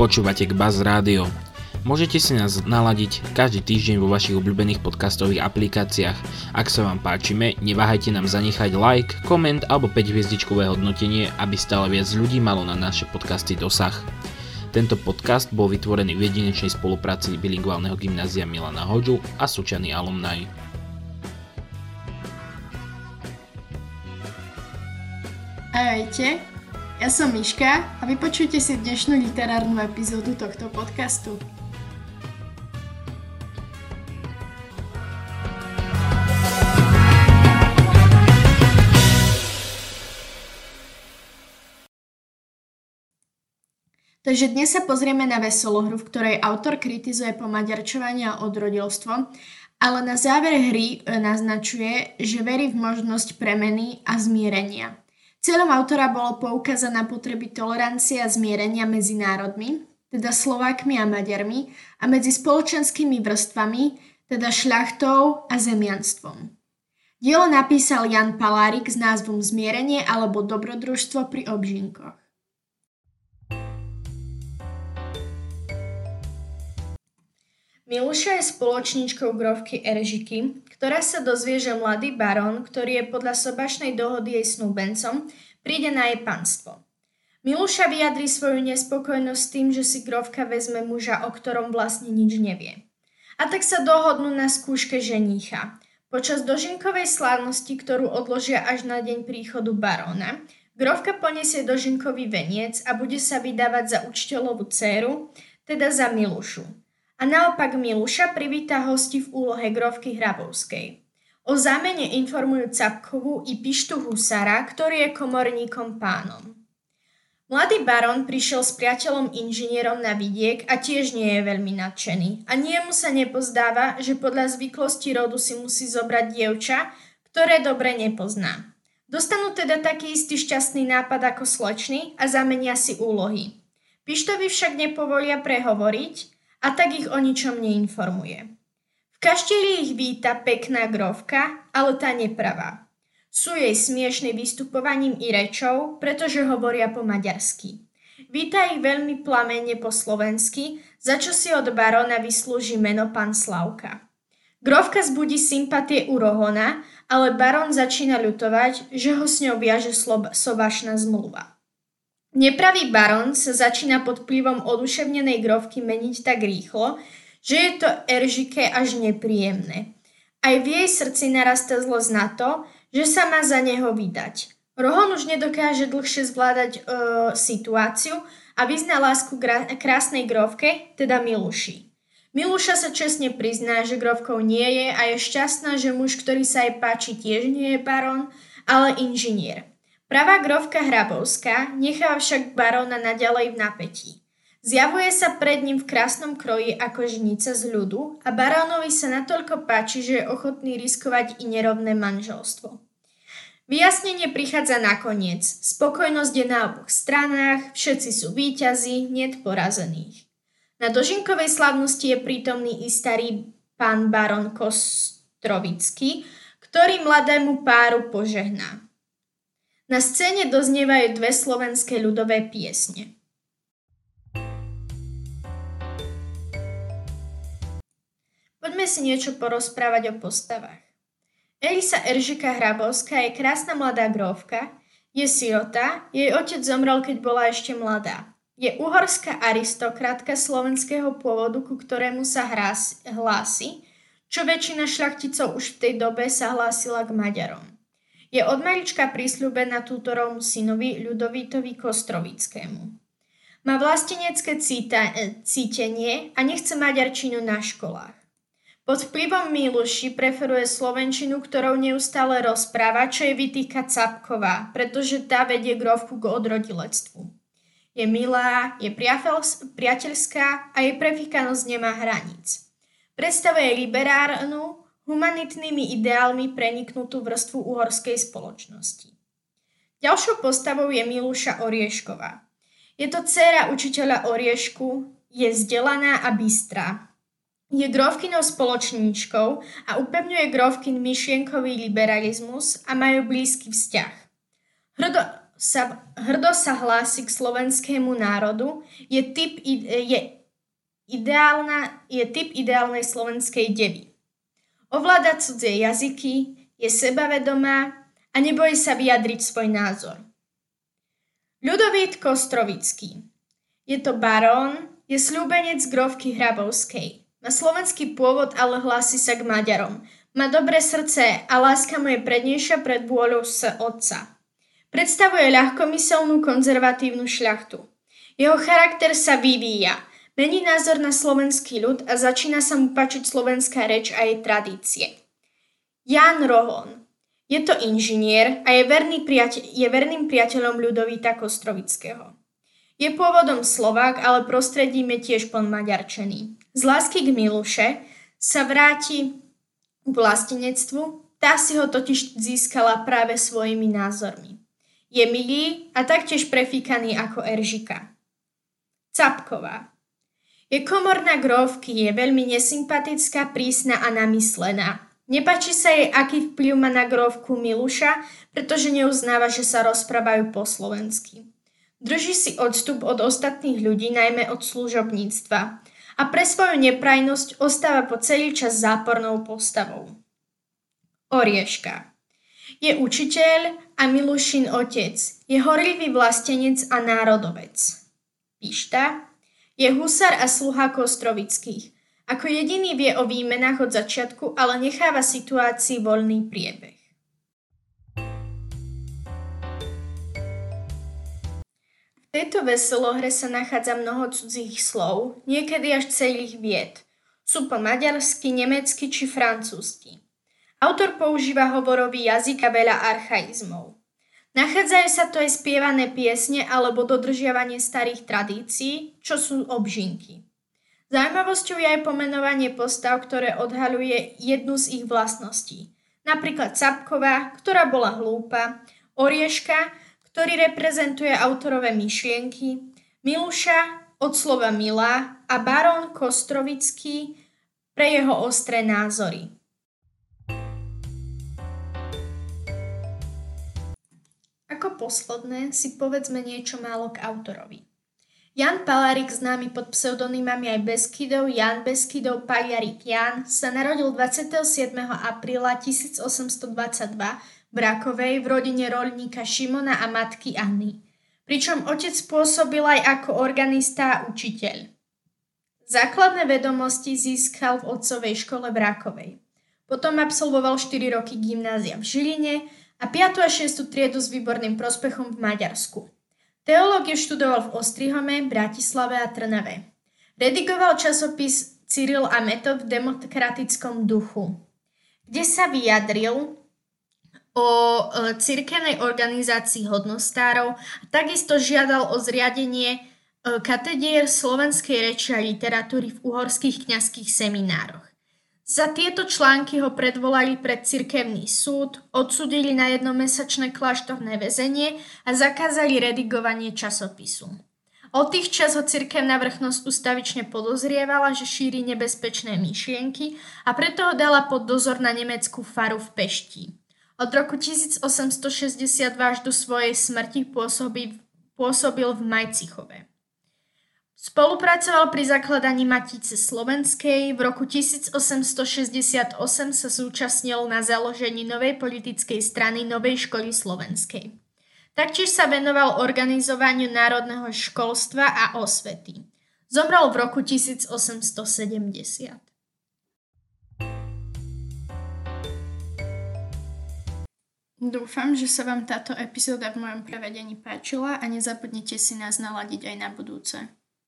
Počúvate k Buzz Rádio. Môžete si nás naladiť každý týždeň vo vašich obľúbených podcastových aplikáciách. Ak sa vám páčime, neváhajte nám zanechať like, koment alebo 5 hviezdičkové hodnotenie, aby stále viac ľudí malo na naše podcasty dosah. Tento podcast bol vytvorený v jedinečnej spolupráci bilingválneho gymnázia Milana Hoďu a Sučany alumni. Ahojte, ja som Miška a vypočujte si dnešnú literárnu epizódu tohto podcastu. Takže dnes sa pozrieme na veselohru, v ktorej autor kritizuje pomaďarčovanie a odrodilstvo, ale na záver hry naznačuje, že verí v možnosť premeny a zmierenia. Cieľom autora bolo poukázať na potreby tolerancie a zmierenia medzi národmi, teda Slovákmi a Maďarmi, a medzi spoločenskými vrstvami, teda šľachtou a zemianstvom. Dielo napísal Jan Palárik s názvom Zmierenie alebo dobrodružstvo pri obžinkoch. Miluša je spoločničkou grovky Eržiky, ktorá sa dozvie, že mladý barón, ktorý je podľa sobašnej dohody jej snúbencom, príde na jej panstvo. Miluša vyjadrí svoju nespokojnosť tým, že si grovka vezme muža, o ktorom vlastne nič nevie. A tak sa dohodnú na skúške ženícha. Počas dožinkovej slávnosti, ktorú odložia až na deň príchodu baróna, Grovka poniesie dožinkový veniec a bude sa vydávať za učiteľovú dceru, teda za Milušu a naopak Miluša privíta hosti v úlohe grovky Hrabovskej. O zámene informujú Capkovú i Pištu Husara, ktorý je komorníkom pánom. Mladý baron prišiel s priateľom inžinierom na vidiek a tiež nie je veľmi nadšený. A nie mu sa nepozdáva, že podľa zvyklosti rodu si musí zobrať dievča, ktoré dobre nepozná. Dostanú teda taký istý šťastný nápad ako slečny a zamenia si úlohy. Pištovi však nepovolia prehovoriť a tak ich o ničom neinformuje. V kašteli ich víta pekná grovka, ale tá nepravá. Sú jej smiešný vystupovaním i rečou, pretože hovoria po maďarsky. Víta ich veľmi plamene po slovensky, za čo si od barona vyslúži meno pán Slavka. Grovka zbudí sympatie u Rohona, ale baron začína ľutovať, že ho s ňou viaže sobašná zmluva. Nepravý baron sa začína pod vplyvom oduševnenej grovky meniť tak rýchlo, že je to Eržike až nepríjemné. Aj v jej srdci narasta zlosť na to, že sa má za neho vydať. Rohon už nedokáže dlhšie zvládať e, situáciu a vyzná lásku gra- krásnej grovke, teda Miluši. Miluša sa čestne prizná, že grovkou nie je a je šťastná, že muž, ktorý sa jej páči, tiež nie je baron, ale inžinier. Pravá grovka Hrabovská necháva však baróna naďalej v napätí. Zjavuje sa pred ním v krásnom kroji ako žnica z ľudu a barónovi sa natoľko páči, že je ochotný riskovať i nerovné manželstvo. Vyjasnenie prichádza nakoniec. Spokojnosť je na oboch stranách, všetci sú víťazi, niet porazených. Na dožinkovej slavnosti je prítomný i starý pán baron Kostrovický, ktorý mladému páru požehná. Na scéne doznievajú dve slovenské ľudové piesne. Poďme si niečo porozprávať o postavách. Elisa Eržika Hrabovská je krásna mladá grófka, je sirota, jej otec zomrel, keď bola ešte mladá. Je uhorská aristokratka slovenského pôvodu, ku ktorému sa hlási, čo väčšina šľachticov už v tej dobe sa hlásila k Maďarom. Je od malička prísľubená tútorovmu synovi Ľudovítovi Kostrovickému. Má vlastenecké cíta, e, cítenie a nechce maďarčinu na školách. Pod vplyvom Miluši preferuje slovenčinu, ktorou neustále rozpráva, čo je vytýka Capková, pretože tá vedie grovku k odrodilectvu. Je milá, je priateľská a jej prefikanosť nemá hraníc. Predstavuje liberárnu, humanitnými ideálmi preniknutú vrstvu uhorskej spoločnosti. Ďalšou postavou je Milúša Oriešková. Je to dcéra učiteľa Oriešku, je vzdelaná a bystrá. Je grovkinou spoločníčkou a upevňuje grovkin myšlienkový liberalizmus a majú blízky vzťah. Hrdo sa, hrdo sa hlási k slovenskému národu, je typ, je, ideálna, je typ ideálnej slovenskej devy. Ovláda cudzie jazyky, je sebavedomá a nebojí sa vyjadriť svoj názor. Ľudovít Kostrovický. Je to barón, je slúbenec grovky Hrabovskej. Má slovenský pôvod, ale hlási sa k Maďarom. Má dobré srdce a láska mu je prednejšia pred vôľou s otca. Predstavuje ľahkomyselnú konzervatívnu šľachtu. Jeho charakter sa vyvíja. Mení názor na slovenský ľud a začína sa mu pačiť slovenská reč a jej tradície. Jan Rohon. Je to inžinier a je, verný priateľ, je verným priateľom Ľudovíta Kostrovického. Je pôvodom Slovák, ale prostredím je tiež maďarčený. Z lásky k Miluše sa vráti k vlastenectvu, tá si ho totiž získala práve svojimi názormi. Je milý a taktiež prefíkaný ako Eržika. Capková. Je komorná grovky, je veľmi nesympatická, prísna a namyslená. Nepačí sa jej, aký vplyv má na grovku Miluša, pretože neuznáva, že sa rozprávajú po slovensky. Drží si odstup od ostatných ľudí, najmä od služobníctva. A pre svoju neprajnosť ostáva po celý čas zápornou postavou. Orieška. Je učiteľ a Milušin otec. Je horlivý vlastenec a národovec. Pišta je husar a sluha Kostrovických. Ako jediný vie o výmenách od začiatku, ale necháva situácii voľný priebeh. V tejto veselohre sa nachádza mnoho cudzích slov, niekedy až celých vied. Sú po maďarsky, nemecky či francúzsky. Autor používa hovorový jazyk a veľa archaizmov. Nachádzajú sa tu aj spievané piesne alebo dodržiavanie starých tradícií, čo sú obžinky. Zaujímavosťou je aj pomenovanie postav, ktoré odhaľuje jednu z ich vlastností. Napríklad Capková, ktorá bola hlúpa, Orieška, ktorý reprezentuje autorové myšlienky, Miluša od slova milá a barón Kostrovický pre jeho ostré názory. Posledné si povedzme niečo málo k autorovi. Jan Palarik, známy pod pseudonymami aj Beskydov, Jan Beskydov, Paliarik Jan, sa narodil 27. apríla 1822 v Rakovej v rodine roľníka Šimona a matky Anny. Pričom otec pôsobil aj ako organista a učiteľ. Základné vedomosti získal v otcovej škole v Rakovej. Potom absolvoval 4 roky gymnázia v Žiline, a 5. a 6. triedu s výborným prospechom v Maďarsku. Teológiu študoval v Ostrihome, Bratislave a Trnave. Redigoval časopis Cyril a Metod v demokratickom duchu, kde sa vyjadril o e, cirkevnej organizácii hodnostárov a takisto žiadal o zriadenie e, katedier slovenskej reči a literatúry v uhorských kňazských seminároch. Za tieto články ho predvolali pred cirkevný súd, odsudili na jednomesačné kláštorné väzenie a zakázali redigovanie časopisu. Od tých čas ho cirkevná vrchnosť ustavične podozrievala, že šíri nebezpečné myšlienky a preto ho dala pod dozor na nemeckú faru v Pešti. Od roku 1862 až do svojej smrti pôsobil, v Majcichove. Spolupracoval pri zakladaní Matice Slovenskej, v roku 1868 sa zúčastnil na založení novej politickej strany Novej školy slovenskej. Taktiež sa venoval organizovaniu národného školstva a osvety. Zomrel v roku 1870. Dúfam, že sa vám táto epizóda v mojom prevedení páčila a nezabudnite si nás naladiť aj na budúce.